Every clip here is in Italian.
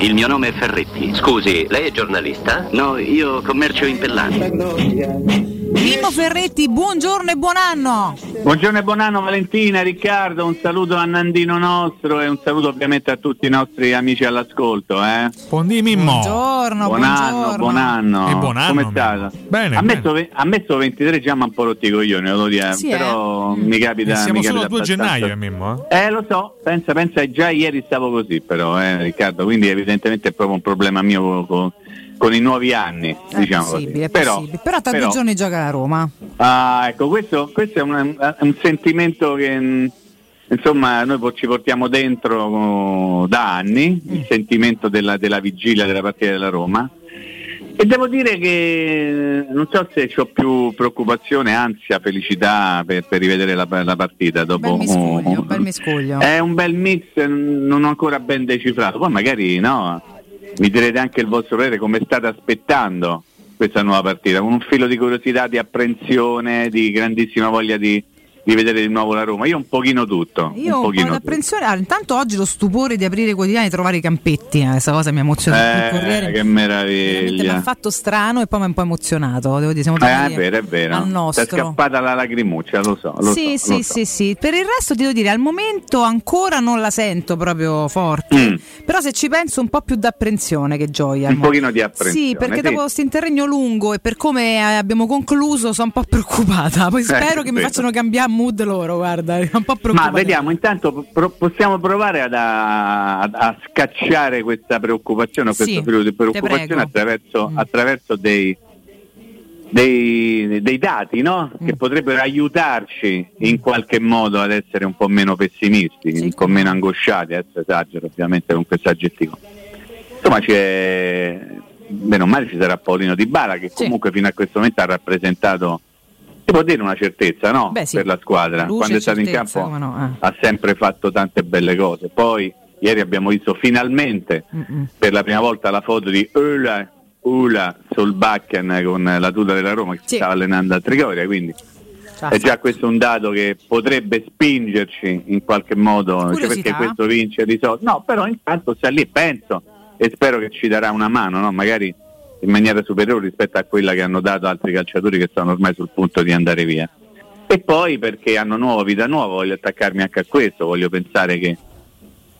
Il mio nome è Ferretti. Scusi, lei è giornalista? No, io commercio in pellami. Mimmo Ferretti, buongiorno e buon anno. Buongiorno e buon anno Valentina, Riccardo, un saluto a Nandino nostro e un saluto ovviamente a tutti i nostri amici all'ascolto. Eh. Buondì Mimmo. Buongiorno, buon buongiorno. anno, buon anno. E buon anno, Come state? Bene, Ha bene. messo, ve- ha messo 23 già ma un po' rotti i coglioni, lo dire, Sì, però eh? Mi capita E siamo mi solo capita al 2 abbastanza. gennaio, eh, Mimmo. eh? Eh lo so, pensa, pensa, già ieri stavo così però, eh, Riccardo, quindi evidentemente è proprio un problema mio con, con- con i nuovi anni, È diciamo possibile, così. è Però, possibile. Però tra però- giorni gioca la Roma. Ah, ecco, questo, questo è, un, un sentimento che mh, insomma noi ci portiamo dentro oh, da anni, il sentimento della, della vigilia della partita della Roma. E devo dire che eh, non so se ho più preoccupazione, ansia, felicità per, per rivedere la, la partita dopo. Bel miscuglio, bel miscuglio. È un bel mix, non ho ancora ben decifrato. Poi magari no, mi direte anche il vostro parere come state aspettando questa nuova partita, con un filo di curiosità, di apprensione, di grandissima voglia di, di vedere di nuovo la Roma. Io un pochino tutto. Io un ho un po' pochino di tutto. apprensione. Ah, intanto oggi lo stupore di aprire i quotidiani e trovare i campetti. eh, Questa cosa mi ha emozionato. il Eh, Corriere che veramente mi meraviglia. ha fatto strano e poi mi ha un po' emozionato. Devo dire, siamo Eh, è tornati vero, è vero. al Ti è nostro. scappata la lacrimuccia, lo so. Lo sì, so, sì, so. sì, sì. Per il resto ti devo dire, al momento ancora non la sento proprio forte. Mm. Però se ci penso un po' più d'apprensione che gioia. Un mo. pochino di apprensione. Sì, perché sì. dopo questo interregno lungo e per come eh, abbiamo concluso sono un po' preoccupata. Poi spero Eh, che mi facciano cambiare mood loro, guarda, un po' preoccupata. Ma vediamo, intanto pro- possiamo provare ad- a, a scacciare questa preoccupazione, o Sì, questo filo di preoccupazione attraverso, Mm. attraverso dei, dei, dei dati no? Mm. che potrebbero aiutarci in qualche modo ad essere un po' meno pessimisti, Sì, un po' meno angosciati, adesso esagero ovviamente con questo aggettivo. Insomma c'è, bene o male ci sarà Paolino Di Bala che Sì. comunque fino a questo momento ha rappresentato, si può dire una certezza no? Beh, sì. per la squadra, Luce quando è stato in campo no, eh. ha sempre fatto tante belle cose. Poi ieri abbiamo visto finalmente Mm-mm. per la prima volta la foto di Ula, Ula Solbakken con la tuta della Roma che Sì. stava allenando a Trigoria, quindi Ciao. è già questo un dato che potrebbe spingerci in qualche modo, cioè perché questo vince di solito. No, però intanto sta lì, penso e spero che ci darà una mano, no? magari in maniera superiore rispetto a quella che hanno dato altri calciatori che sono ormai sul punto di andare via. E poi perché hanno nuova vita nuova, voglio attaccarmi anche a questo, voglio pensare che,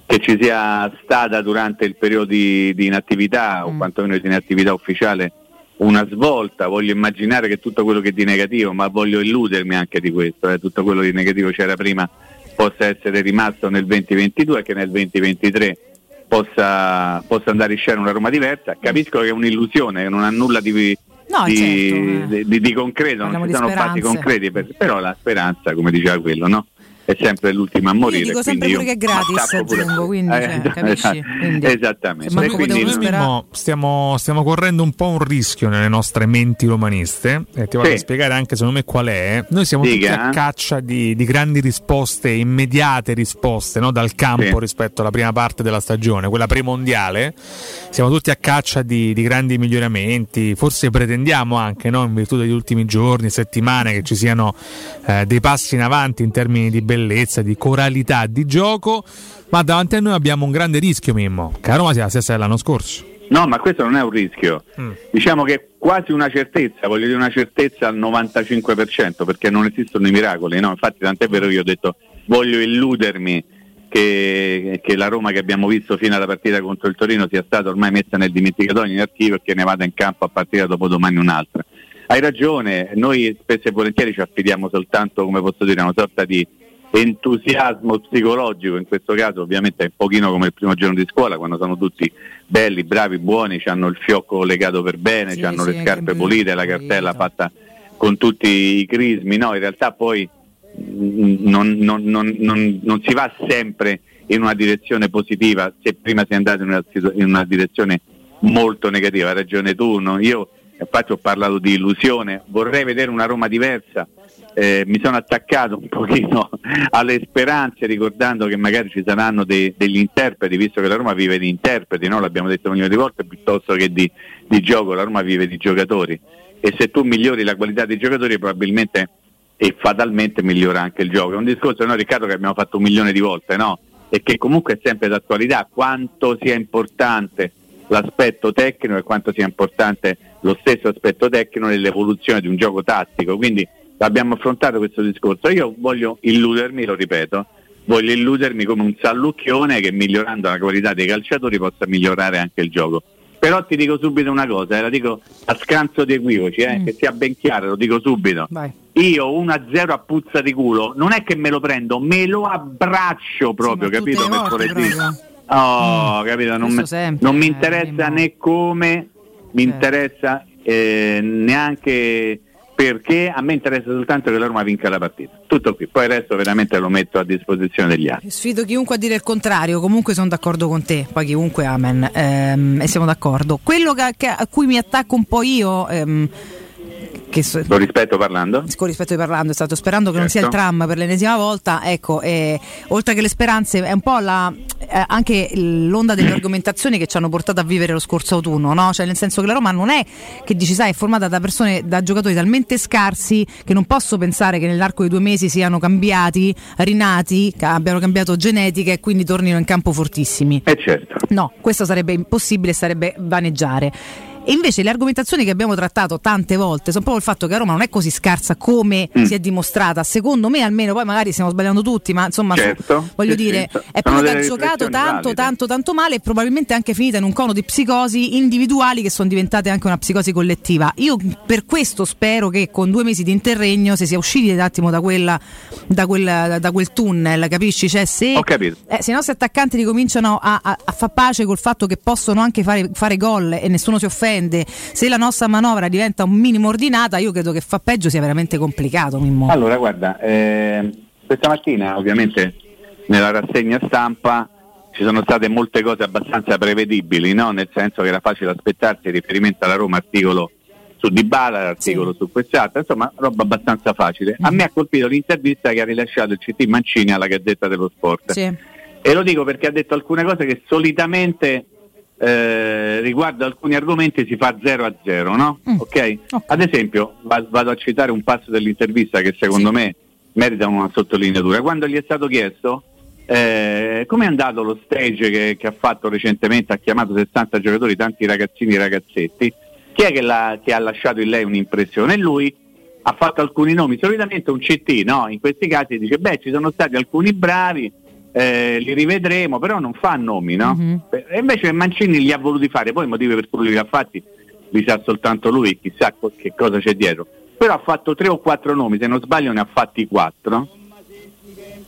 che ci sia stata durante il periodo di, di inattività o Mm. quantomeno di inattività ufficiale una svolta, voglio immaginare che tutto quello che è di negativo, ma voglio illudermi anche di questo, eh, tutto quello di negativo c'era prima possa essere rimasto nel 2022 e che nel 2023 possa, possa andare in scena una Roma diversa. Capisco che è un'illusione, che non ha nulla di, No, di, certo, eh. di- di- concreto, non Parliamo ci di sono fatti concreti, per- però la speranza, come diceva quello, no? È sempre l'ultima a morire. dico sempre pure che è gratis, aggiungo, quindi, cioè, capisci? Quindi- esattamente. E quindi- Noi. Mimmo, stiamo, stiamo correndo un po' un rischio nelle nostre menti romaniste e ti voglio Sì. spiegare anche secondo me qual è. Noi siamo Dica. tutti a caccia di, di grandi risposte, immediate risposte no? dal campo Sì. rispetto alla prima parte della stagione, quella premondiale. Siamo tutti a caccia di, di grandi miglioramenti, forse pretendiamo anche no? in virtù degli ultimi giorni, settimane che ci siano eh, dei passi in avanti in termini di bellezza, di coralità, di gioco. Ma davanti a noi abbiamo un grande rischio, Mimmo. Che la Roma sia la stessa dell'anno scorso. No, ma questo non è un rischio. Mm. Diciamo che è quasi una certezza, voglio dire una certezza al 95%, perché non esistono i miracoli, no? Infatti tant'è vero che io ho detto voglio illudermi che, che la Roma che abbiamo visto fino alla partita contro il Torino sia stata ormai messa nel dimenticatoio in archivio e che ne vada in campo a partire dopo domani un'altra. Hai ragione, noi spesso e volentieri ci affidiamo soltanto, come posso dire, a una sorta di entusiasmo psicologico, in questo caso ovviamente è un pochino come il primo giorno di scuola, quando sono tutti belli, bravi, buoni, hanno il fiocco legato per bene, Sì, hanno sì, le scarpe pulite, la cartella fatta con tutti i crismi, no, in realtà poi non, non- non- non- non si va sempre in una direzione positiva se prima si è andato in una, in una direzione molto negativa, hai ragione tu, no? io infatti ho parlato di illusione, vorrei vedere una Roma diversa, eh, mi sono attaccato un pochino alle speranze ricordando che magari ci saranno dei- degli interpreti, visto che la Roma vive di interpreti, no? l'abbiamo detto un milione di volte, piuttosto che di, di gioco, la Roma vive di giocatori e se tu migliori la qualità dei giocatori probabilmente e fatalmente migliora anche il gioco. È un discorso, no Riccardo, che abbiamo fatto un milione di volte, no? e che comunque è sempre d'attualità, quanto sia importante l'aspetto tecnico e quanto sia importante lo stesso aspetto tecnico nell'evoluzione di un gioco tattico. Quindi abbiamo affrontato questo discorso. Io voglio illudermi, lo ripeto, voglio illudermi come un sallucchione che migliorando la qualità dei calciatori possa migliorare anche il gioco. Però ti dico subito una cosa, eh, la dico a scanso di equivoci, eh, mm. che sia ben chiaro, lo dico subito. Vai. Io 1-0 a puzza di culo, non è che me lo prendo, me lo abbraccio proprio, sì, capito? Mercoledì. Oh, mm. capito? Non, sempre, non mi eh, interessa eh, né come, mi certo. interessa eh, neanche perché a me interessa soltanto che la Roma vinca la partita. Tutto qui, poi il resto veramente lo metto a disposizione degli altri. Sfido chiunque a dire il contrario, comunque sono d'accordo con te, poi chiunque amen, ehm, e siamo d'accordo. Quello che, che, a cui mi attacco un po' io... Ehm, che so, con rispetto parlando? Con rispetto parlando, è stato sperando che certo. non sia il certo. tram per l'ennesima volta. Ecco, eh, oltre che le speranze, è un po' la, eh, anche l'onda delle argomentazioni che ci hanno portato a vivere lo scorso autunno, no? Cioè, nel senso che la Roma non è che dici, sai, è formata da persone, da giocatori talmente scarsi che non posso pensare che nell'arco di due mesi siano cambiati, rinati, abbiano cambiato genetica e quindi tornino in campo fortissimi. Eh certo. No, questo sarebbe impossibile, sarebbe vaneggiare. E invece le argomentazioni che abbiamo trattato tante volte sono proprio il fatto che a Roma non è così scarsa come mm. si è dimostrata, secondo me almeno, poi magari stiamo sbagliando tutti, ma insomma certo, so, voglio sì, dire, sì. è proprio che ha giocato tanto, valide. tanto, tanto male e probabilmente anche finita in un cono di psicosi individuali che sono diventate anche una psicosi collettiva. Io per questo spero che con due mesi di interregno si sia usciti un attimo da, quella, da, quel, da quel tunnel, capisci? Cioè, se, eh, se i nostri attaccanti ricominciano a, a, a far pace col fatto che possono anche fare, fare gol e nessuno si offende dipende. Se la nostra manovra diventa un minimo ordinata, io credo che fa peggio sia veramente complicato. Mimmo. Allora, guarda, eh, questa mattina ovviamente nella rassegna stampa ci sono state molte cose abbastanza prevedibili, no? nel senso che era facile aspettarsi riferimento alla Roma, articolo su Dybala, l'articolo sì. su quest'altra, insomma roba abbastanza facile. Mm. A me ha colpito l'intervista che ha rilasciato il CT Mancini alla Gazzetta dello Sport. Sì. E lo dico perché ha detto alcune cose che solitamente eh, riguardo alcuni argomenti si fa 0 a 0, no? Mm. Okay? ok? Ad esempio, vado a citare un passo dell'intervista che secondo sì. me merita una sottolineatura. Quando gli è stato chiesto eh, come è andato lo stage che, che, ha fatto recentemente, ha chiamato 60 giocatori, tanti ragazzini e ragazzetti, chi è che, la, che ha lasciato in lei un'impressione? E lui ha fatto alcuni nomi, solitamente un CT, no? In questi casi dice, beh, ci sono stati alcuni bravi, eh, li rivedremo, però non fa nomi, no? Mm-hmm. E invece Mancini li ha voluti fare, poi i motivi per cui li ha fatti li sa soltanto lui, chissà che cosa c'è dietro. Però ha fatto tre o quattro nomi, se non sbaglio ne ha fatti quattro,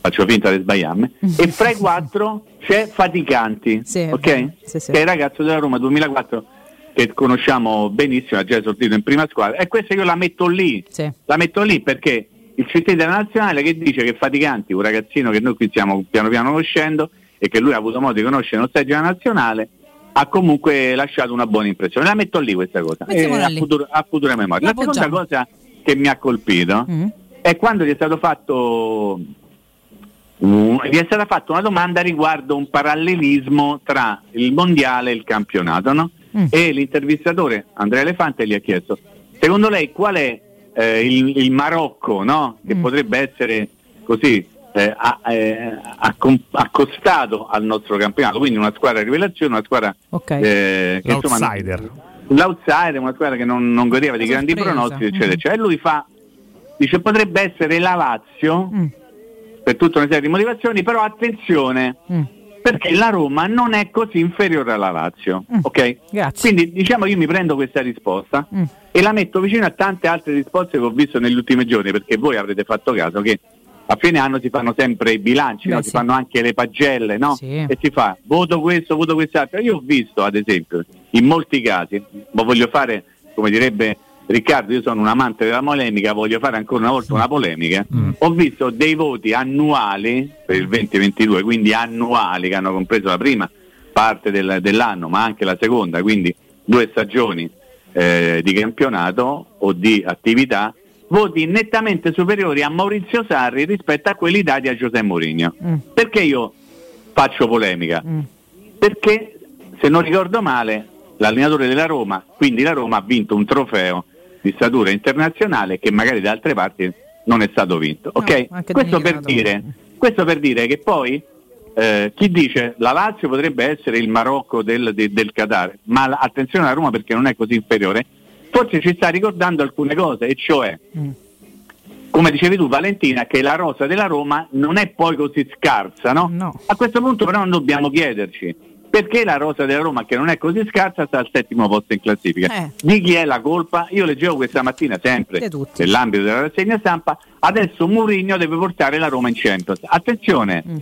faccio finta di sbagliarmi, e fra i quattro c'è Faticanti, sì, ok? Sì, sì. Che è il ragazzo della Roma 2004 che conosciamo benissimo, ha già esortito in prima squadra, e questa io la metto lì, la metto lì perché il CT della nazionale che dice che Faticanti, un ragazzino che noi qui stiamo piano piano conoscendo e che lui ha avuto modo di conoscere nello stadio nazionale, ha comunque lasciato una buona impressione. La metto lì questa cosa, eh, a, futuro, a, futura memoria. La, la seconda cosa che mi ha colpito mm-hmm. è quando gli è stato fatto gli è stata fatta una domanda riguardo un parallelismo tra il mondiale e il campionato, no? mm. E l'intervistatore Andrea Elefante gli ha chiesto: secondo lei qual è eh, il, il, Marocco, no? che mm. potrebbe essere così eh, eh, accostato al nostro campionato, quindi una squadra rivelazione, una squadra okay. eh, che, l'outsider. Insomma, l'outsider, una squadra che non, non godeva di grandi pronostici, eccetera, mm. eccetera. E lui fa, dice potrebbe essere la Lazio mm. per tutta una serie di motivazioni, però attenzione. Mm perché la Roma non è così inferiore alla Lazio. Mm. ok? Grazie. Quindi diciamo io mi prendo questa risposta mm. E la metto vicino a tante altre risposte che ho visto negli ultimi giorni, perché voi avrete fatto caso che a fine anno si fanno sempre i bilanci, Beh, no? si fanno anche le pagelle, no? sì. E si fa voto questo, voto quest'altro. Io ho visto, ad esempio, in molti casi, ma voglio fare, come direbbe Riccardo, io sono un amante della polemica, voglio fare ancora una volta una polemica. Mm. Ho visto dei voti annuali per il 2022, quindi annuali che hanno compreso la prima parte del, dell'anno, ma anche la seconda, quindi due stagioni eh, di campionato o di attività, voti nettamente superiori a Maurizio Sarri rispetto a quelli dati a Giuseppe Mourinho. Mm. Perché io faccio polemica? Mm. Perché se non ricordo male l'allenatore della Roma, quindi la Roma ha vinto un trofeo di statura internazionale che magari da altre parti non è stato vinto. No, okay? questo, per dire, questo, per dire, che poi eh, chi dice la Lazio potrebbe essere il Marocco del, de, del Qatar, ma attenzione alla Roma perché non è così inferiore, forse ci sta ricordando alcune cose, e cioè, mm. come dicevi tu Valentina, che la rosa della Roma non è poi così scarsa, no? no. A questo punto però non dobbiamo chiederci perché la rosa della Roma, che non è così scarsa, sta al settimo posto in classifica. Eh. Di chi è la colpa? Io leggevo questa mattina sempre nell'ambito della rassegna stampa, adesso Mourinho deve portare la Roma in Champions. Attenzione, mm.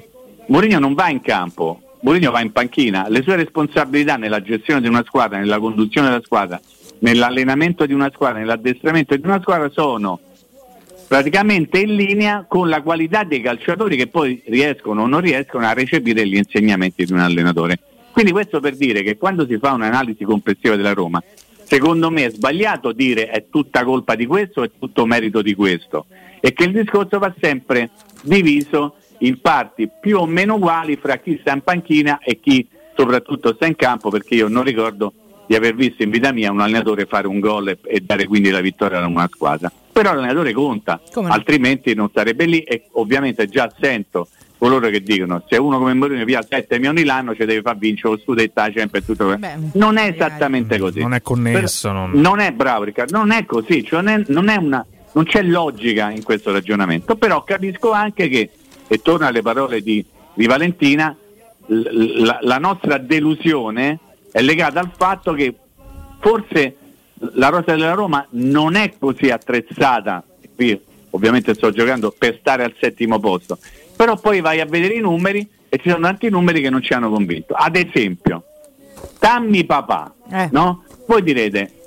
Mourinho non va in campo, Mourinho va in panchina, le sue responsabilità nella gestione di una squadra, nella conduzione della squadra, nell'allenamento di una squadra, nell'addestramento di una squadra sono praticamente in linea con la qualità dei calciatori che poi riescono o non riescono a recepire gli insegnamenti di un allenatore. Quindi questo per dire che quando si fa un'analisi complessiva della Roma, secondo me è sbagliato dire è tutta colpa di questo, è tutto merito di questo e che il discorso va sempre diviso in parti più o meno uguali fra chi sta in panchina e chi soprattutto sta in campo perché io non ricordo di aver visto in vita mia un allenatore fare un gol e, e dare quindi la vittoria a una squadra. Però l'allenatore conta, no? altrimenti non sarebbe lì e ovviamente già sento coloro che dicono se uno come Mourinho via 7 milioni l'anno ci deve far vincere lo scudetto sempre tutto Beh, non è esattamente così non è connesso non... non... è bravo Riccardo non è così cioè non, è, non, è una, non c'è logica in questo ragionamento però capisco anche che e torno alle parole di, di Valentina, la, la, nostra delusione è legata al fatto che forse la rosa della Roma non è così attrezzata, qui ovviamente sto giocando per stare al settimo posto, però poi vai a vedere i numeri e ci sono tanti numeri che non ci hanno convinto. Ad esempio, Tammi papà, eh. no? Voi direte,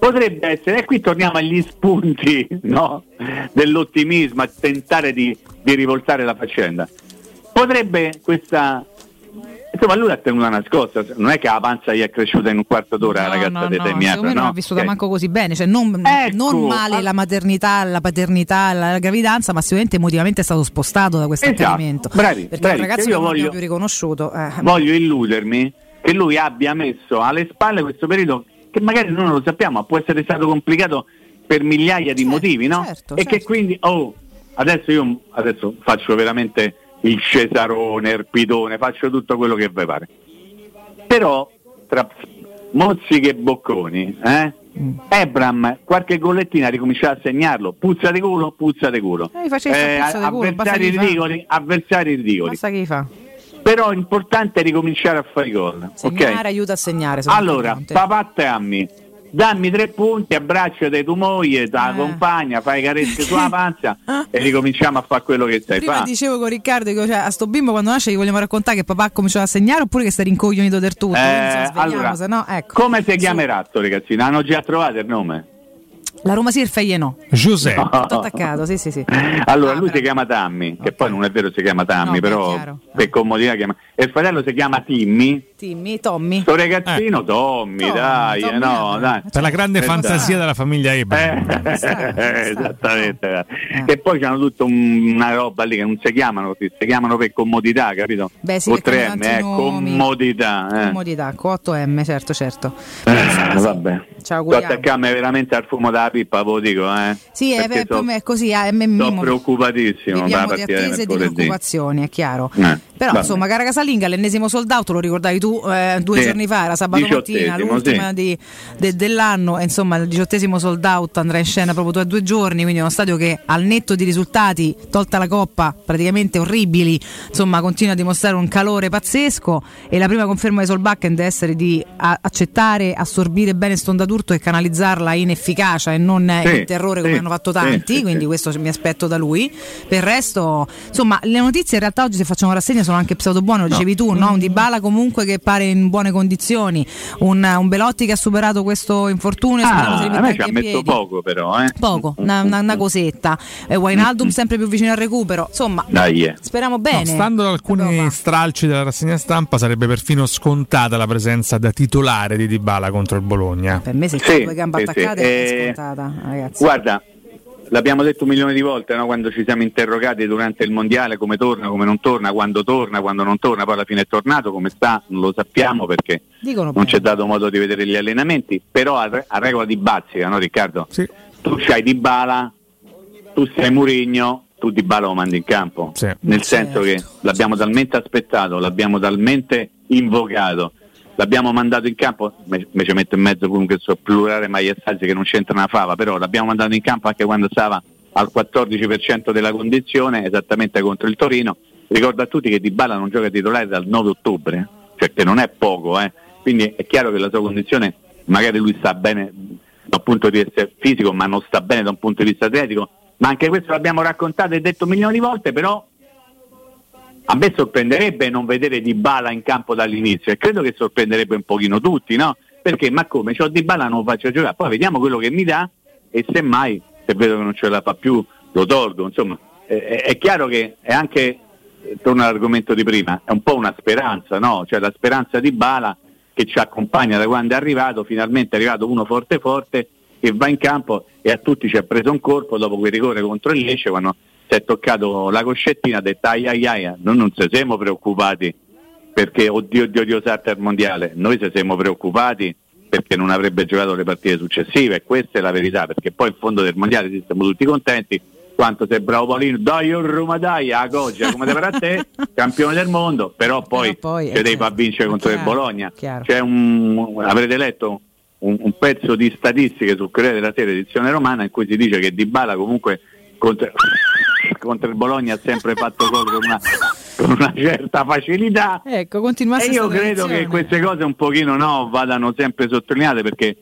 potrebbe essere, e qui torniamo agli spunti no? dell'ottimismo, a tentare di, di, rivoltare la faccenda. Potrebbe questa. Insomma, lui ha tenuto una nascosta, non è che la panza gli è cresciuta in un quarto d'ora no, la ragazza no, determinata. No, no, non ha vissuta okay. manco così bene, cioè non, ecco, non male la maternità, la paternità, la gravidanza, ma sicuramente emotivamente è stato spostato da questo esatto, accadimento. Bravi, perché bravi, un ragazzo che io non voglio, più riconosciuto. Eh. Voglio illudermi che lui abbia messo alle spalle questo periodo che magari noi non lo sappiamo, ma può essere stato complicato per migliaia di certo, motivi, no? Certo, e certo. che quindi, oh, adesso io adesso faccio veramente il Cesarone, Erpidone, faccio tutto quello che vi pare. Però tra mozziche e bocconi, eh? Mm. Ebram qualche gollettina ha ricominciato a segnarlo, puzza di culo, puzza di culo. Eh, eh, avversari ridicoli, avversari ridicoli. Che fa però è importante ricominciare a fare i gol. Segnare okay? aiuta a segnare. Allora, papà te ammi, dammi tre punti, abbracciati tua moglie, tua Eh. compagna, fai carezze sulla panza e ricominciamo a fare quello che sai Prima fare. dicevo con Riccardo che cioè, a sto bimbo quando nasce gli vogliamo raccontare che papà ha cominciato a segnare oppure che sta rincoglionito del tutto. Eh, allora, se no, ecco. Come si chiamerà sto ragazzino? Hanno già trovato il nome? La Roma Feglie no. Giuseppe. Tutto attaccato, sì, sì, sì. Allora Ah, lui si bravo. chiama Tammy, che poi non è vero si chiama Tammy, No, però per comodità chiama. E il fratello si chiama Timmy. Timmy, Tommy. Sto ragazzino Tommy, Tommy, dai, eh, Tommy, no, eh. dai. Per la grande Eh, fantasia dai. della famiglia Abraham. Eh, sta, sta. esattamente. Eh. E poi c'hanno tutta un- una roba lì che non si chiamano così, si chiamano per comodità, capito? Beh, sì, o perché 3M, hanno eh, comodità. Eh. Comodità, con 8M, certo, certo. Eh, sì. vabbè. Ci Sto auguriamo. attaccarmi veramente al fumo della pippa, ve lo dico, eh. Sì, è, per so- me è così, eh, me- Sono preoccupatissimo per la partita di attese di mercoledì. preoccupazioni, è chiaro. Eh, Però insomma, gara casalinga, l'ennesimo sold out, lo ricordavi tu eh, due Sì. giorni fa, era sabato mattina, l'ultima sì. di- de- dell'anno, e insomma il diciottesimo sold out andrà in scena proprio tra due giorni, quindi è uno stadio che al netto di risultati, tolta la coppa, praticamente orribili, insomma continua a dimostrare un calore pazzesco e la prima conferma di Solbakken deve essere di accettare, assorbire bene Stondaturto e canalizzarla in efficacia e non Sì, in terrore come sì, hanno fatto sì, tanti, sì, quindi sì. questo mi aspetto da lui. Per il resto, insomma, le notizie in realtà oggi se facciamo rassegna sono anche pseudo buone, lo dicevi tu, no? Un Dybala comunque che pare in buone condizioni, un, un Belotti che ha superato questo infortunio, speriamo si Ah, a rimetta me anche ci ha in messo piedi. poco però, eh. Poco, una, una- una cosetta. E Wijnaldum sempre più vicino al recupero. Insomma, Dai, eh. speriamo No, bene. stando ad alcuni Roma. stralci della rassegna stampa, sarebbe perfino scontata la presenza da titolare di Dybala contro il Bologna. Per me se Sì, c'è due gambe sì, sì. attaccate Eh, è scontata, ragazzi. Guarda, l'abbiamo detto un milione di volte no? quando ci siamo interrogati durante il mondiale come torna, come non torna, quando torna, quando non torna, poi alla fine è tornato, come sta, non lo sappiamo perché Dicono non ci è dato modo di vedere gli allenamenti, però a, re- a regola di bazzica, no Riccardo? Sì. Tu c'hai Di Bala, tu sei Murigno, tu Di Bala lo mandi in campo. Sì. Nel senso che l'abbiamo talmente aspettato, l'abbiamo talmente invocato, l'abbiamo mandato in campo, me, me ci metto in mezzo comunque il suo plurale maiestaggi che non c'entra una fava, però l'abbiamo mandato in campo anche quando stava al 14% della condizione, esattamente contro il Torino. Ricordo a tutti che Di Bala non gioca titolare dal 9 ottobre, cioè che non è poco, eh. quindi è chiaro che la sua condizione, magari lui sta bene da un punto di vista fisico, ma non sta bene da un punto di vista atletico, ma anche questo l'abbiamo raccontato e detto milioni di volte, però a me sorprenderebbe non vedere Di Bala in campo dall'inizio e credo che sorprenderebbe un pochino tutti, no? Perché ma come? C'ho Di Bala non faccio giocare, poi vediamo quello che mi dà e semmai se vedo che non ce la fa più lo tolgo, insomma è, è chiaro che è anche, torno all'argomento di prima, è un po' una speranza, no? Cioè la speranza di Bala che ci accompagna da quando è arrivato, finalmente è arrivato uno forte forte che va in campo e a tutti ci ha preso un colpo dopo quel rigore contro il Lecce quando si è toccato la coscettina ha detto ai ai. Ai, noi non ci siamo preoccupati perché oddio oddio oddio salta il mondiale, noi ci siamo preoccupati perché non avrebbe giocato le partite successive. E questa è la verità perché poi in fondo del mondiale ci siamo tutti contenti. Quanto sei bravo Paolino, dai un Roma dai a Goggia come te per a te, campione del mondo, però poi, Però poi, ci eh, devi far vincere contro il chiaro, Bologna. chiaro. C'è un, avrete letto un, un pezzo di statistiche sul Corriere della Sera edizione romana in cui si dice che Di Bala comunque contro, contro il Bologna ha sempre fatto gol con una, con una certa facilità. Ecco, E io credo che tradizione. queste cose un pochino no, vadano sempre sottolineate perché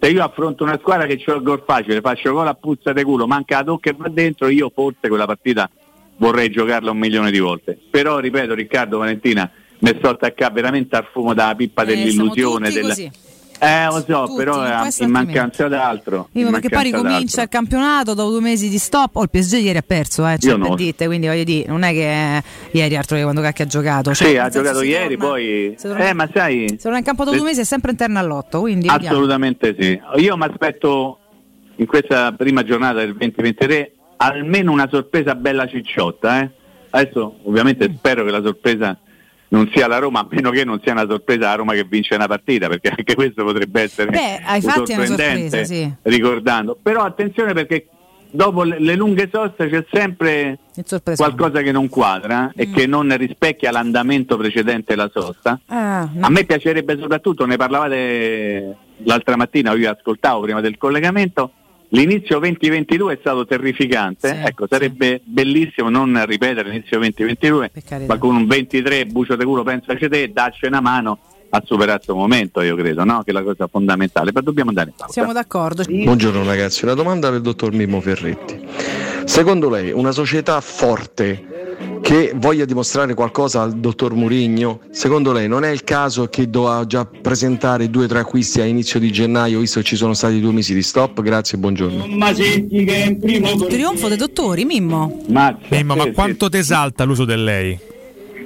se io affronto una squadra che c'ho il gol facile, faccio gol a puzza di culo, manca la tocca e va dentro, io forse quella partita vorrei giocarla un milione di volte. Però ripeto Riccardo Valentina, mi sto attaccando veramente al fumo della pippa Eh, dell'illusione. tutti Del... così. Eh lo so, Tutti, però non eh, in mancanza d'altro. Io in perché poi ricomincia il campionato dopo due mesi di stop. Oh, il PSG ieri ha perso, eh, Io cioè, no. per dite, quindi voglio dire, non è che eh, ieri altro che quando cacchio ha giocato. Cioè, Sì, ha giocato ieri, torna- poi... torna- Eh, ma sai... Se non è in campo dopo due mesi è sempre interno all'otto, quindi vediamo. Assolutamente sì. Io mi aspetto in questa prima giornata del 2023 almeno una sorpresa bella cicciotta. eh. Adesso ovviamente Mm. spero che la sorpresa non sia la Roma, a meno che non sia una sorpresa la Roma che vince una partita, perché anche questo potrebbe essere Beh, ai fatti è una sorprendente, sorpresa, sì. ricordando. Però attenzione perché dopo le, le lunghe soste c'è sempre qualcosa che non quadra eh, e Mm. che non rispecchia l'andamento precedente alla sosta. Ah, no. A me piacerebbe soprattutto, ne parlavate l'altra mattina, io ascoltavo prima del collegamento, l'inizio 2022 è stato terrificante, Sì, ecco sarebbe bellissimo non ripetere l'inizio 2022, Per carità. ma con un 23 bucio de culo pensaci te, dacci una mano a superare questo momento, io credo, no? che è la cosa fondamentale, ma dobbiamo andare in pausa. Siamo d'accordo. Buongiorno ragazzi, una domanda per il dottor Mimmo Ferretti. Secondo lei una società forte che voglia dimostrare qualcosa al dottor Murigno, secondo lei non è il caso che doveva già presentare due o tre acquisti a inizio di gennaio, visto che ci sono stati due mesi di stop? Grazie e buongiorno. Il trionfo dei dottori, Mimmo. Mazza, Mimmo, ma sì, quanto ti esalta l'uso del lei?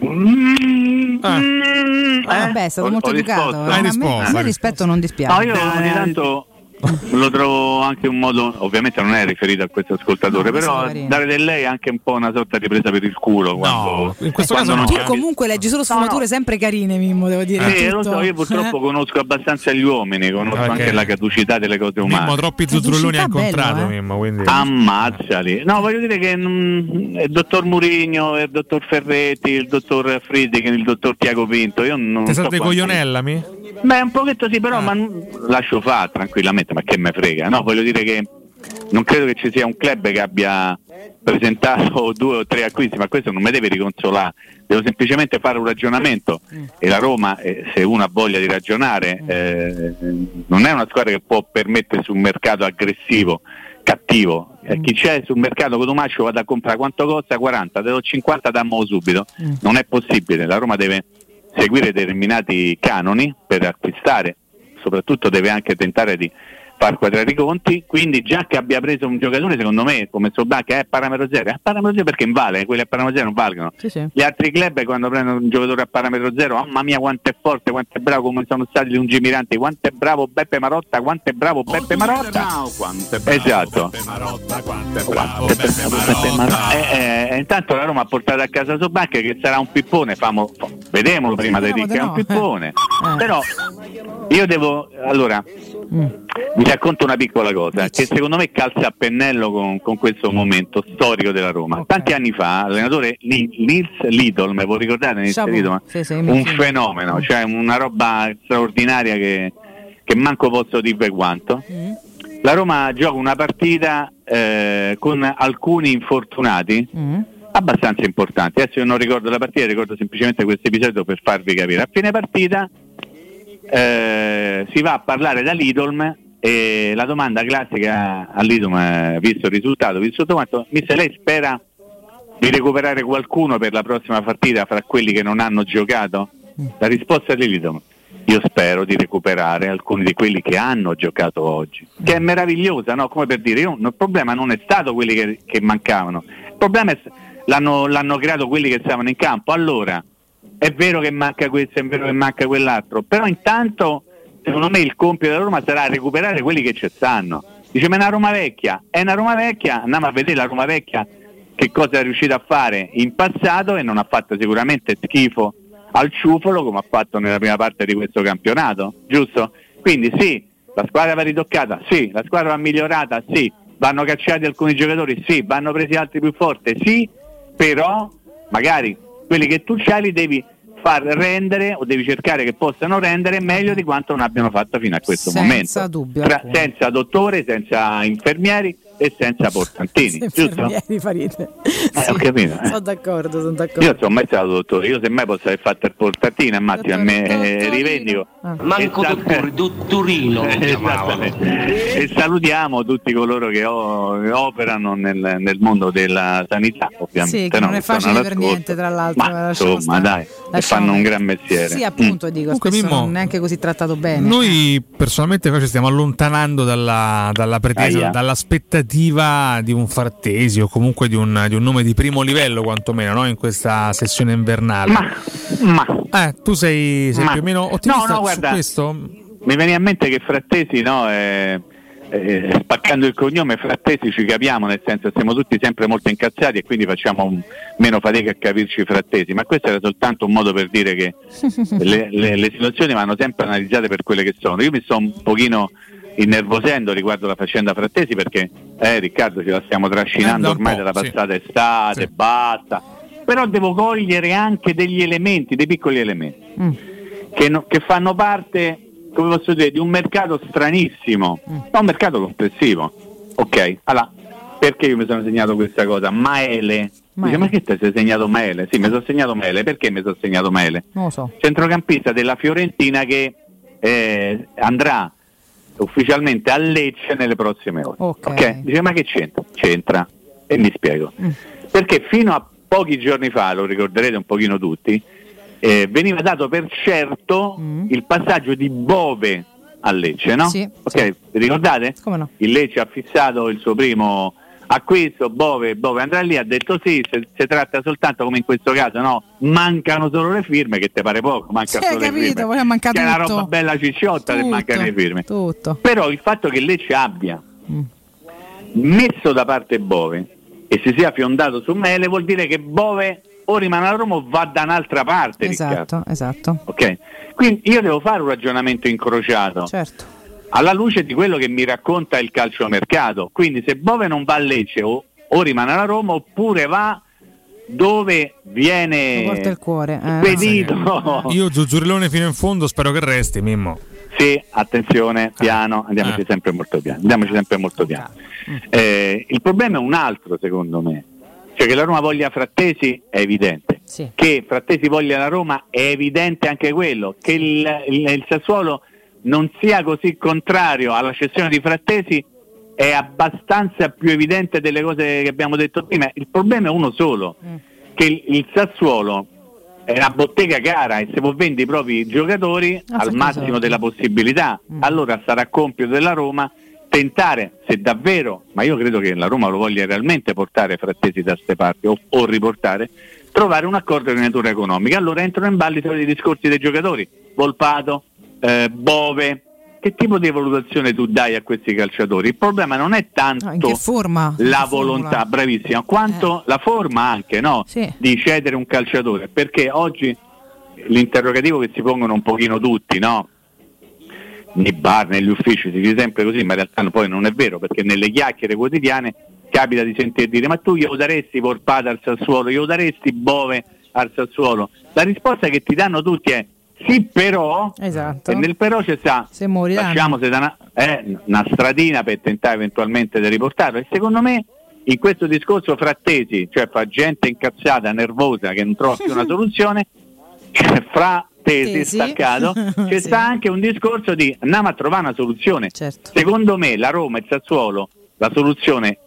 Mm, Ah, eh? beh, è stato Ho- molto ho educato. risposto? eh. Hai A me- risposto, a me il rispetto non dispiace. No, io ogni tanto lo trovo anche un modo, ovviamente non è riferito a questo ascoltatore, No, però dare del lei è anche un po' una sorta di presa per il culo. Quando, in questo caso non no. Tu comunque leggi solo sfumature no. sempre carine, Mimmo, devo dire. Sì, lo so, io purtroppo Eh? conosco abbastanza gli uomini, conosco Ok. anche la caducità delle cose umane. Mimmo, troppi zuzzurelloni incontrato, bello, eh. Mimmo, quindi... Ammazzali. No, voglio dire che mm, il dottor Murigno, il dottor Ferretti, il dottor Friedrich, il dottor Tiago Pinto, io non Ti so coglionellami? Beh, un pochetto sì, Ah. però ma n- lascio fare tranquillamente, ma che me frega. No, voglio dire che non credo che ci sia un club che abbia presentato due o tre acquisti, ma questo non mi deve riconsolare. Devo semplicemente fare un ragionamento e la Roma, eh, se uno ha voglia di ragionare, eh, non è una squadra che può permettersi un mercato aggressivo, cattivo. Eh, chi c'è sul mercato con Tomaccio vado a comprare quanto costa? 40, te do 50, dammo subito. Non è possibile, la Roma deve seguire determinati canoni per acquistare, soprattutto deve anche tentare di far quadrare i conti, quindi già che abbia preso un giocatore secondo me come Solbacca è parametro zero, è parametro zero perché vale, quelli a parametro zero non valgono. Sì, sì. Gli altri club quando prendono un giocatore a parametro zero, mamma mia quanto è forte, quanto è bravo, come sono stati gli lungimiranti, quanto è bravo Beppe Marotta, quanto è bravo Beppe Marotta. Esatto. Quanto è bravo Beppe Marotta. Eh, eh, eh, intanto la Roma ha portato a casa Sobacca che sarà un pippone, famo, fa- vedemolo prima di dire che è un pippone. eh. Però Io devo, allora, mm. vi racconto una piccola cosa che secondo me calza a pennello con, con questo momento storico della Roma. Okay. Tanti anni fa l'allenatore Nils Lidl, me lo ricordate Nils Lidl? Sì, sì, un fenomeno, cioè una roba straordinaria che, che manco posso dirvi quanto. Mm. La Roma gioca una partita eh, con alcuni infortunati. Mm abbastanza importanti. Adesso io non ricordo la partita, ricordo semplicemente questo episodio per farvi capire. A fine partita eh, si va a parlare da Lidolm e la domanda classica a Lidolm, visto il risultato, visto tutto quanto, mi se lei spera di recuperare qualcuno per la prossima partita fra quelli che non hanno giocato? La risposta di Lidolm io spero di recuperare alcuni di quelli che hanno giocato oggi, che è meravigliosa, no? come per dire, io, il problema non è stato quelli che, che mancavano, il problema è, l'hanno, l'hanno creato quelli che stavano in campo. Allora, è vero che manca questo, è vero che manca quell'altro, però intanto secondo me il compito della Roma sarà recuperare quelli che ci stanno. Dice, ma è una Roma vecchia, è una Roma vecchia, andiamo a vedere la Roma vecchia che cosa è riuscita a fare in passato e non ha fatto sicuramente schifo al ciufolo come ha fatto nella prima parte di questo campionato, giusto? Quindi sì, la squadra va ritoccata, sì, la squadra va migliorata, sì, vanno cacciati alcuni giocatori, sì, vanno presi altri più forti, sì, però magari quelli che tu c'hai li devi far rendere o devi cercare che possano rendere meglio di quanto non abbiano fatto fino a questo senza momento. Dubbio, Tra, senza dottore, senza infermieri e senza portantini, giusto? Farite. Eh, ho capito. Eh. Sono d'accordo, sono d'accordo. Io sono mai stato dottore, io semmai posso aver fatto il portantino, Matti, a me eh, rivendico. Ah. Manco sal- dottore, dottorino. e salutiamo tutti coloro che, operano nel, nel, mondo della sanità, ovviamente. Sì, che no, non è facile per niente, tra l'altro. Ma, insomma, dai, fanno un gran mestiere. Sì, appunto, mm. dico, Comunque, Mimmo, non è neanche così trattato bene. Noi personalmente ci stiamo allontanando dalla, dalla pretesa, dall'aspettativa iniziativa di un Frattesi o comunque di un, di un nome di primo livello quantomeno no? in questa sessione invernale. Ma, ma. Eh, tu sei, sei ma. più o meno ottimista no, no, guarda, questo? Mi viene a mente che Frattesi no, è, eh, spaccando il cognome Frattesi ci capiamo, nel senso siamo tutti sempre molto incazzati e quindi facciamo un, meno fatica a capirci Frattesi, ma questo era soltanto un modo per dire che le, le, le situazioni vanno sempre analizzate per quelle che sono. Io mi sto un pochino innervosendo riguardo la faccenda Frattesi perché eh, Riccardo ce la stiamo trascinando ormai dalla passata sì. estate, sì. basta. Però devo cogliere anche degli elementi, dei piccoli elementi, mm. che, no, che, fanno parte, come posso dire, di un mercato stranissimo, mm. ma un mercato complessivo. Ok, allora, perché io mi sono segnato questa cosa? Maele. Maele. Dice, ma che ti sei segnato Maele? Sì, mi sono segnato Maele. Perché mi sono segnato Maele? Non lo so. Centrocampista della Fiorentina che eh, andrà ufficialmente a Lecce nelle prossime ore. Okay. Okay? Dice ma che c'entra? C'entra e mi spiego. Mm. Perché fino a pochi giorni fa, lo ricorderete un pochino tutti, eh, veniva dato per certo mm. il passaggio di Bove a Lecce, no? Sì, ok, sì. ricordate? No? Il Lecce ha fissato il suo primo acquisto, Bove, Bove andrà lì, ha detto sì, se, si tratta soltanto come in questo caso, no, mancano solo le firme, che te pare poco, manca sì, solo capito, le firme. Che tutto. è una roba bella cicciotta tutto, che mancano le firme. Tutto. Però il fatto che Lecce abbia mm. messo da parte Bove e si sia fiondato su Mele vuol dire che Bove o rimane a Roma o va da un'altra parte. Esatto, Riccardo. esatto. Ok, quindi io devo fare un ragionamento incrociato. Certo alla luce di quello che mi racconta il calciomercato. Quindi se Bove non va a Lecce o o rimane alla Roma oppure va dove viene porta il cuore eh, spedito. No. Io Zuzzurellone fino in fondo spero che resti, Mimmo. Sì, attenzione, piano, andiamoci eh. sempre molto piano. Andiamoci sempre molto piano. Eh, il problema è un altro, secondo me. Cioè che la Roma voglia Frattesi è evidente. Sì. Che Frattesi voglia la Roma è evidente anche quello. Che il, il, il Sassuolo non sia così contrario alla cessione di Frattesi è abbastanza più evidente delle cose che abbiamo detto prima. Il problema è uno solo, mm. che il, il, Sassuolo è una bottega cara e se può vendere i propri giocatori ah, al massimo so. della possibilità, mm. allora sarà compito della Roma tentare, se davvero, ma io credo che la Roma lo voglia realmente portare frattesi da queste parti o, o riportare, trovare un accordo di natura economica. Allora entrano in ballo i discorsi dei giocatori, Volpato, eh, Bove, che tipo di valutazione tu dai a questi calciatori? Il problema non è tanto forma, la volontà, bravissima, quanto eh. la forma anche no? sì. di cedere un calciatore, perché oggi l'interrogativo che si pongono un pochino tutti, no? nei bar, negli uffici si dice sempre così, ma in realtà poi non è vero perché nelle chiacchiere quotidiane capita di sentire dire ma tu glielo daresti Porpata al Sassuolo, glielo daresti Bove al Sassuolo? La risposta che ti danno tutti è sì però, esatto. nel però c'è sta, se se da una, eh, una stradina per tentare eventualmente di riportarlo e secondo me in questo discorso frattesi, cioè fra gente incazzata, nervosa che non trova più una soluzione, fra tesi, tesi. staccato, c'è sì. sta anche un discorso di andiamo a trovare una soluzione. Certo. Secondo me la Roma e il Sassuolo la soluzione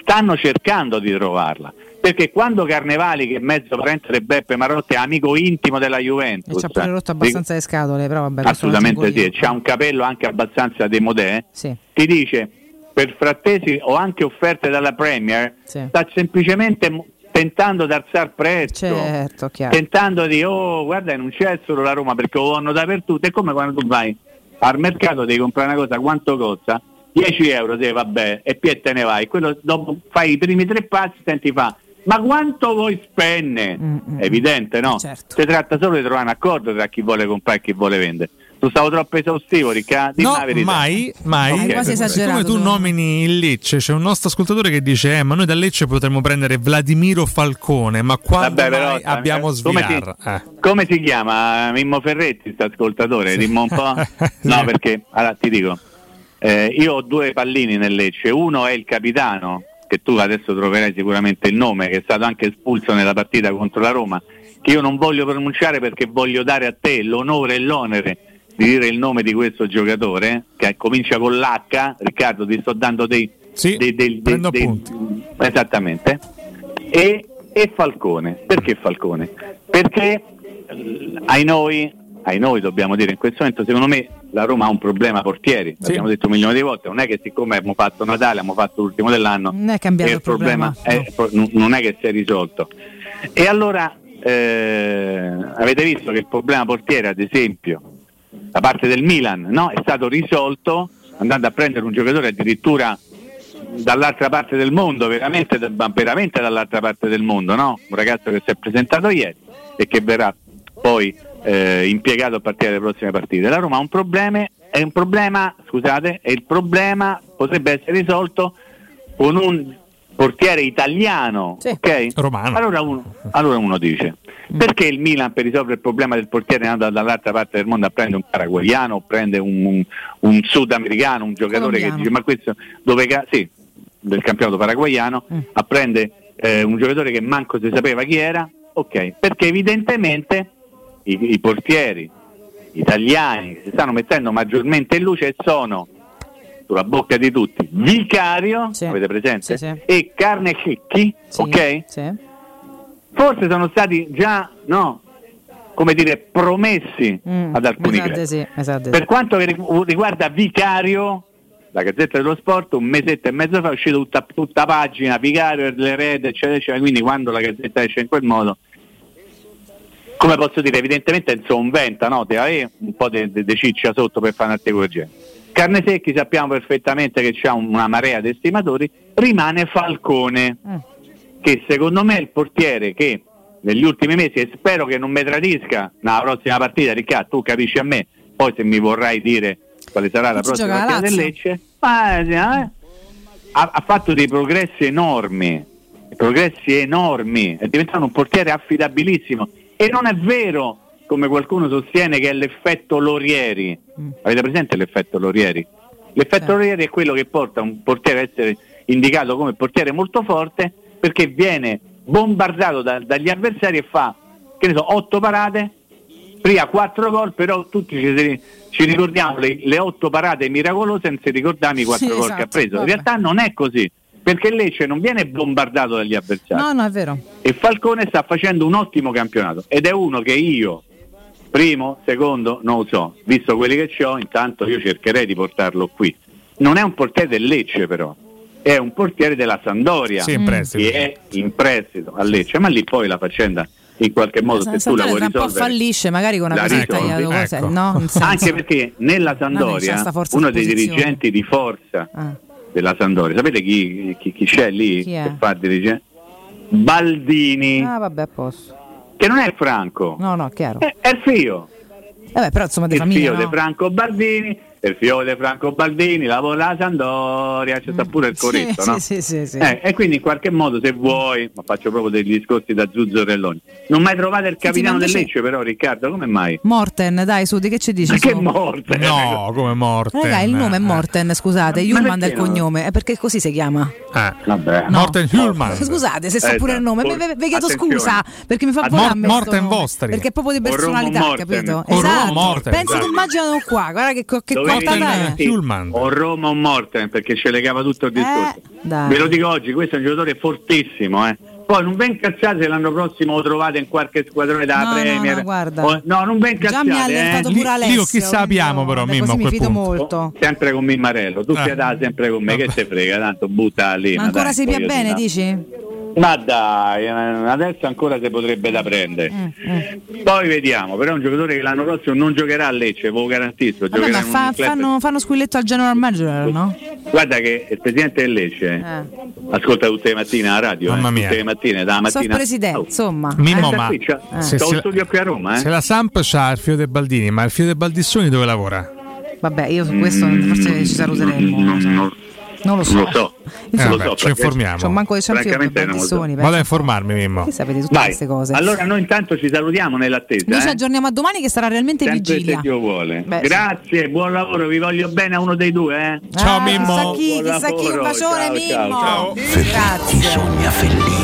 stanno cercando di trovarla. Perché quando Carnevali, che è mezzo parente di Beppe Marotti, è amico intimo della Juventus, e ci ha pure rotto abbastanza le scatole, però vabbè, assolutamente sì, c'ha un capello anche abbastanza demodè, sì. ti dice per frattesi o anche offerte dalla Premier, sì. sta semplicemente tentando di alzare prezzo, certo, tentando di, oh guarda non c'è solo la Roma perché lo vanno dappertutto, è come quando tu vai al mercato devi comprare una cosa, quanto costa? 10 euro, sì, vabbè, e poi te ne vai, quello dopo fai i primi tre passi, senti fa, ma quanto vuoi spende? Mm-mm. È evidente, no? Certo. Si tratta solo di trovare un accordo tra chi vuole comprare e chi vuole vendere. Tu stavo troppo esaustivo, Riccardo? No, mai, mai. Okay. quasi esagerato. Come tu nomini il Lecce, c'è un nostro ascoltatore che dice: eh, ma noi da Lecce potremmo prendere Vladimiro Falcone, ma quando Vabbè, però, abbiamo eh, Svilar? Come si, eh. come si chiama? Mimmo Ferretti, questo ascoltatore? Sì. Dimmo un po'. no, perché allora ti dico, eh, io ho due pallini nel Lecce, uno è il capitano, che tu adesso troverai sicuramente il nome, che è stato anche espulso nella partita contro la Roma, che io non voglio pronunciare perché voglio dare a te l'onore e l'onere di dire il nome di questo giocatore, che comincia con l'H, Riccardo ti sto dando dei... Sì, dei, dei, dei, dei esattamente, e, e, Falcone. Perché Falcone? Perché ai noi, ai noi dobbiamo dire in questo momento, secondo me la Roma ha un problema portieri, Sì. l'abbiamo detto un milione di volte, non è che siccome abbiamo fatto Natale, abbiamo fatto l'ultimo dell'anno, Non è cambiato il problema. è- n- non è che si è risolto. E allora eh, avete visto che il problema portiere, ad esempio, da parte del Milan, no? è stato risolto andando a prendere un giocatore addirittura dall'altra parte del mondo, veramente, veramente dall'altra parte del mondo, no? un ragazzo che si è presentato ieri e che verrà poi eh, impiegato a partire dalle prossime partite. La Roma ha un problema, è un problema, scusate, e il problema potrebbe essere risolto con un portiere italiano, Sì. ok? Romano. Allora uno, allora uno dice, perché il Milan per risolvere il problema del portiere è andato dall'altra parte del mondo a prendere un paraguayano, prende un, un, un sudamericano, un giocatore Colombiano. che dice ma questo dove ca- sì, del campionato paraguayano, Mm. a prendere eh, un giocatore che manco si sapeva chi era, ok, perché evidentemente i, i portieri italiani che si stanno mettendo maggiormente in luce sono sulla bocca di tutti Vicario, Sì. avete presente? Sì, sì. E Carne Chicchi, Sì, ok? Forse sono stati già, no, come dire, promessi Mm, ad alcuni esatto, esatto, Per quanto riguarda Vicario, la Gazzetta dello Sport un mesetto e mezzo fa è uscita tutta, tutta pagina, Vicario, le red, eccetera, eccetera. Quindi quando la Gazzetta esce in quel modo, come posso dire, evidentemente insomventa, no? Te avevi un po' di ciccia sotto per fare un articolo del genere. Carne Secchi sappiamo perfettamente che c'ha una marea di estimatori, rimane Falcone Mm. che secondo me è il portiere che negli ultimi mesi, e spero che non mi tradisca nella prossima partita, Riccardo, tu capisci a me, poi se mi vorrai dire quale sarà la prossima partita del. Lecce, ma, eh, ha, ha fatto dei progressi enormi, progressi enormi, è diventato un portiere affidabilissimo e non è vero come qualcuno sostiene che è l'effetto Lorieri. Mm. Avete presente l'effetto Lorieri? L'effetto Sì. Lorieri è quello che porta un portiere a essere indicato come portiere molto forte perché viene bombardato da- dagli avversari e fa, che ne so, otto parate, prima quattro gol, però tutti ci, ci ricordiamo le, le otto parate miracolose non ci ricordiamo i quattro Sì, gol che ha esatto, preso. In vabbè. realtà non è così, perché il Lecce non viene bombardato dagli avversari No, no, è vero. e Falcone sta facendo un ottimo campionato ed è uno che io primo, secondo, non lo so, visto quelli che ho, intanto io cercherei di portarlo qui. Non è un portiere del Lecce però, è un portiere della Sandoria Sì, in prestito. che è in prestito a Lecce, ma lì poi la faccenda in qualche modo se tu la vuoi tra un po' risolvere fallisce magari con una io- cose, ecco. no? Anche perché nella Sandoria uno dei dirigenti di forza Ah. Della Sandoria, sapete chi, chi- chi c'è lì Chi è? che fa dirigente? Baldini, Ah, vabbè, a posto. che non è Franco, No, no, chiaro. è, è il figlio. Vabbè, però insomma di il famiglia, figlio no? di Franco Baldini il fiore di Franco Baldini, lavora a Sandoria, c'è sta pure il coretto, sì, no? Sì, sì, sì. Eh, e quindi in qualche modo se vuoi, ma faccio proprio degli discorsi da Zuzzorelloni, non mai trovate il capitano del Lecce però Riccardo, come mai? Morten, dai, su, di che ci dici? Ma che su? morte! No, come morte. Raga, il nome è Morten, scusate, Ma Hulman il no? cognome, è perché così si chiama. Vabbè. No. Morten Hulman. Scusate se sa Eh, pure il nome, vi chiedo attenzione. scusa perché mi fa Ad- volare Mor- a me sto Morten nome, vostri. Perché è proprio di personalità, Morten. capito? Esatto. Morten, Pensa esatto. che immaginano qua, guarda che, che Morten-. Morten- Hulman. O Roma o Morten perché ce legava tutto il discorso. Eh, dai. Ve lo dico oggi, questo è un giocatore fortissimo, eh. Poi non ben cazzate se l'anno prossimo lo trovate in qualche squadrone della No, no, Premier. no, guarda. O- no, non ben Già cazzate. mi ha allertato eh. pure Alessio. lì chi sa quindi abbiamo io- però, da Mimmo, a così mi quel fido punto. molto. Sempre con Mimmarello, tu Eh. fiata sempre con me, che te frega, tanto butta lì. Ma ancora si pia bene, dici? Ma dai, eh, adesso ancora si potrebbe da prendere. Mm, Poi vediamo, però è un giocatore che l'anno prossimo non giocherà a Lecce, ve lo garantisco. Vabbè, giocherà ma fa- fanno, fanno squilletto al general manager, no? Guarda che il presidente del Lecce Eh. ascolta tutte le mattine la radio, Mamma eh, mia. tutte le mattine, dalla So mattina. presidente, Oh, insomma. Mimmo, Eh. ma qui c'ha- se, se- un studio qui a Roma, eh. se la Samp c'ha il fio dei Baldini, ma il fio dei Baldissoni dove lavora? Vabbè, io su questo forse ci saluteremo. non lo so. Non, Non lo so. lo so. Eh, Insomma, lo vabbè, so, ci informiamo. c'ho manco di champion per Francamente non lo so. Baldissoni. Vado a informarmi, Mimmo. Che sapete tutte Vai. queste cose? Allora noi intanto ci salutiamo nell'attesa. Noi ci eh. aggiorniamo a domani che sarà realmente Sempre vigilia. se Dio vuole. Beh, sì. Grazie, buon lavoro, vi voglio bene a uno dei due, eh. Ciao, Ah, Mimmo. Chissà chi, Buon chissà chi, un lavoro, bacione ciao, Mimmo. ciao, ciao. Grazie. Sogna Fellini.